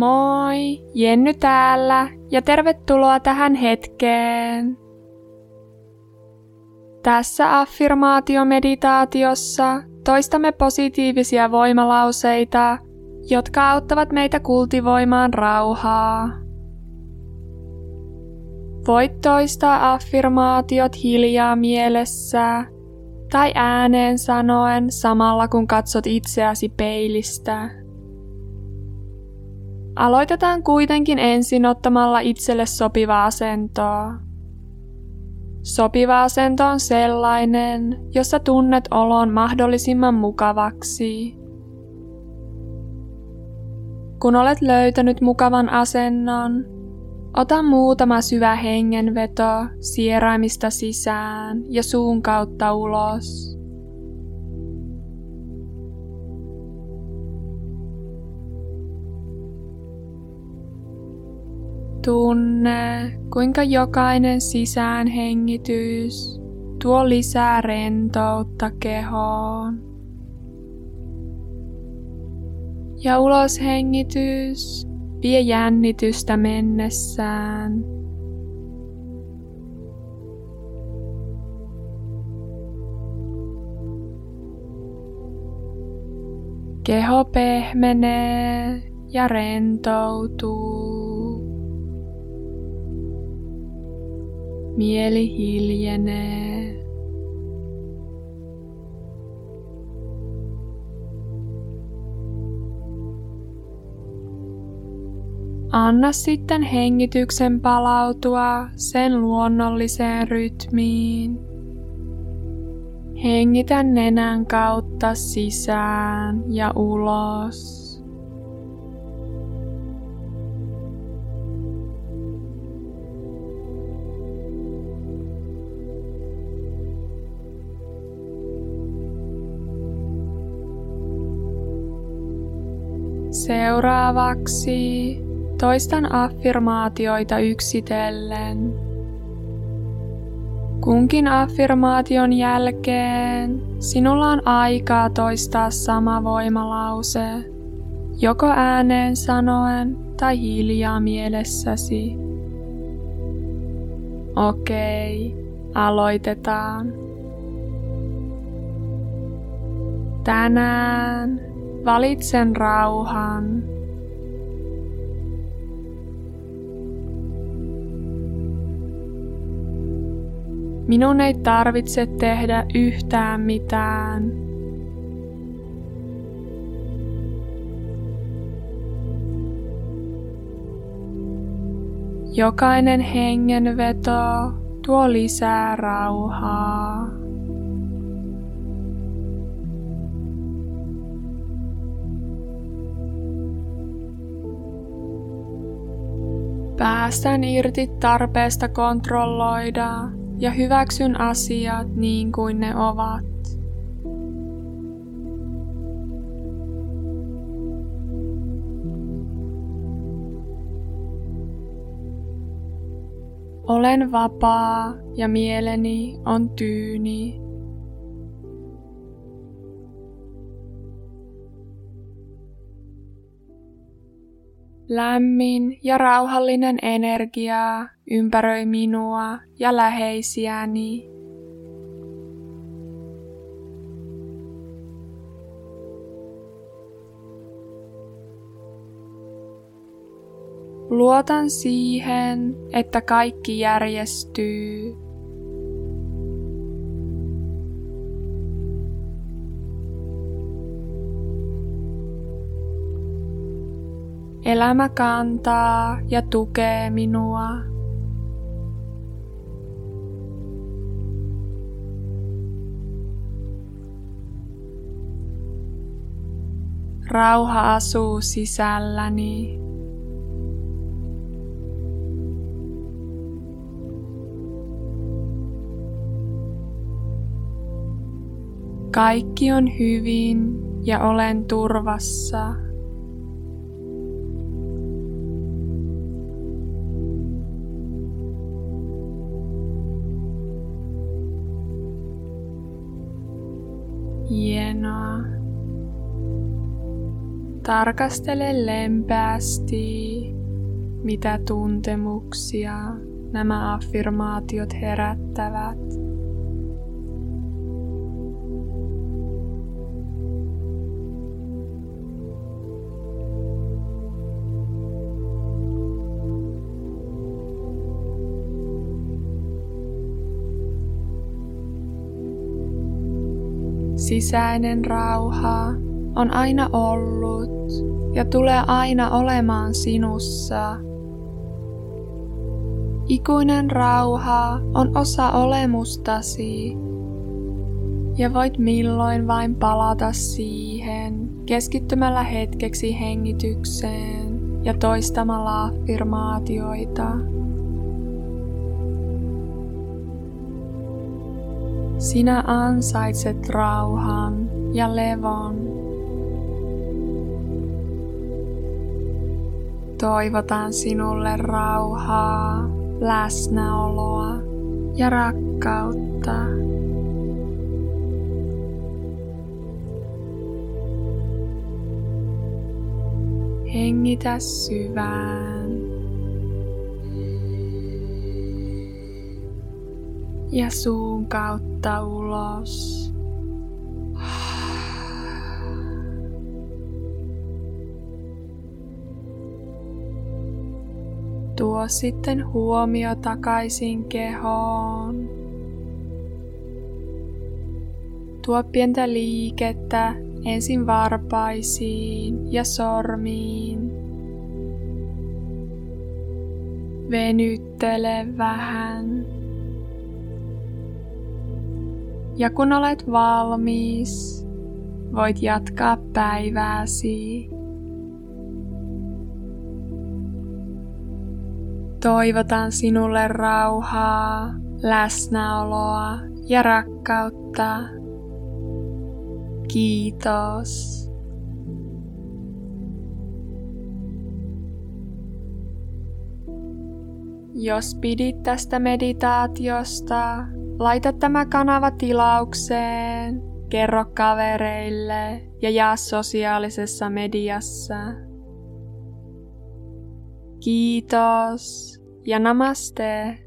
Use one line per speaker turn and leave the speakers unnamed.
Moi, Jenny täällä ja tervetuloa tähän hetkeen. Tässä affirmaatiomeditaatiossa toistamme positiivisia voimalauseita, jotka auttavat meitä kultivoimaan rauhaa. Voit toistaa affirmaatiot hiljaa mielessä tai ääneen sanoen samalla kun katsot itseäsi peilistä. Aloitetaan kuitenkin ensin ottamalla itselle sopiva asentoa. Sopiva asento on sellainen, jossa tunnet olon mahdollisimman mukavaksi. Kun olet löytänyt mukavan asennon, ota muutama syvä hengenveto sieraimista sisään ja suun kautta ulos. Tunne, kuinka jokainen sisäänhengitys tuo lisää rentoutta kehoon. Ja uloshengitys vie jännitystä mennessään. Keho pehmenee ja rentoutuu. Mieli hiljenee. Anna sitten hengityksen palautua sen luonnolliseen rytmiin. Hengitä nenän kautta sisään ja ulos. Seuraavaksi toistan affirmaatioita yksitellen. Kunkin affirmaation jälkeen sinulla on aikaa toistaa sama voimalause, joko ääneen sanoen tai hiljaa mielessäsi. Okei, aloitetaan. Tänään Valitsen rauhan. Minun ei tarvitse tehdä yhtään mitään. Jokainen hengenveto tuo lisää rauhaa. Päästän irti tarpeesta kontrolloida ja hyväksyn asiat niin kuin ne ovat. Olen vapaa ja mieleni on tyyni. Lämmin ja rauhallinen energia ympäröi minua ja läheisiäni. Luotan siihen, että kaikki järjestyy. Elämä kantaa ja tukee minua. Rauha asuu sisälläni. Kaikki on hyvin ja olen turvassa. Hienoa. Tarkastele lempeästi, mitä tuntemuksia nämä affirmaatiot herättävät. Sisäinen rauha on aina ollut ja tulee aina olemaan sinussa. Ikuinen rauha on osa olemustasi ja voit milloin vain palata siihen keskittymällä hetkeksi hengitykseen ja toistamalla affirmaatioita. Sinä ansaitset rauhan ja levon. Toivotan sinulle rauhaa, läsnäoloa ja rakkautta. Hengitä syvään. Ja suun kautta ulos. Tuo sitten huomio takaisin kehoon. Tuo pientä liikettä ensin varpaisiin ja sormiin. Venyttele vähän. Ja kun olet valmis, voit jatkaa päivääsi. Toivotan sinulle rauhaa, läsnäoloa ja rakkautta. Kiitos. Jos pidit tästä meditaatiosta, Laita tämä kanava tilaukseen, kerro kavereille ja jaa sosiaalisessa mediassa. Kiitos ja namaste.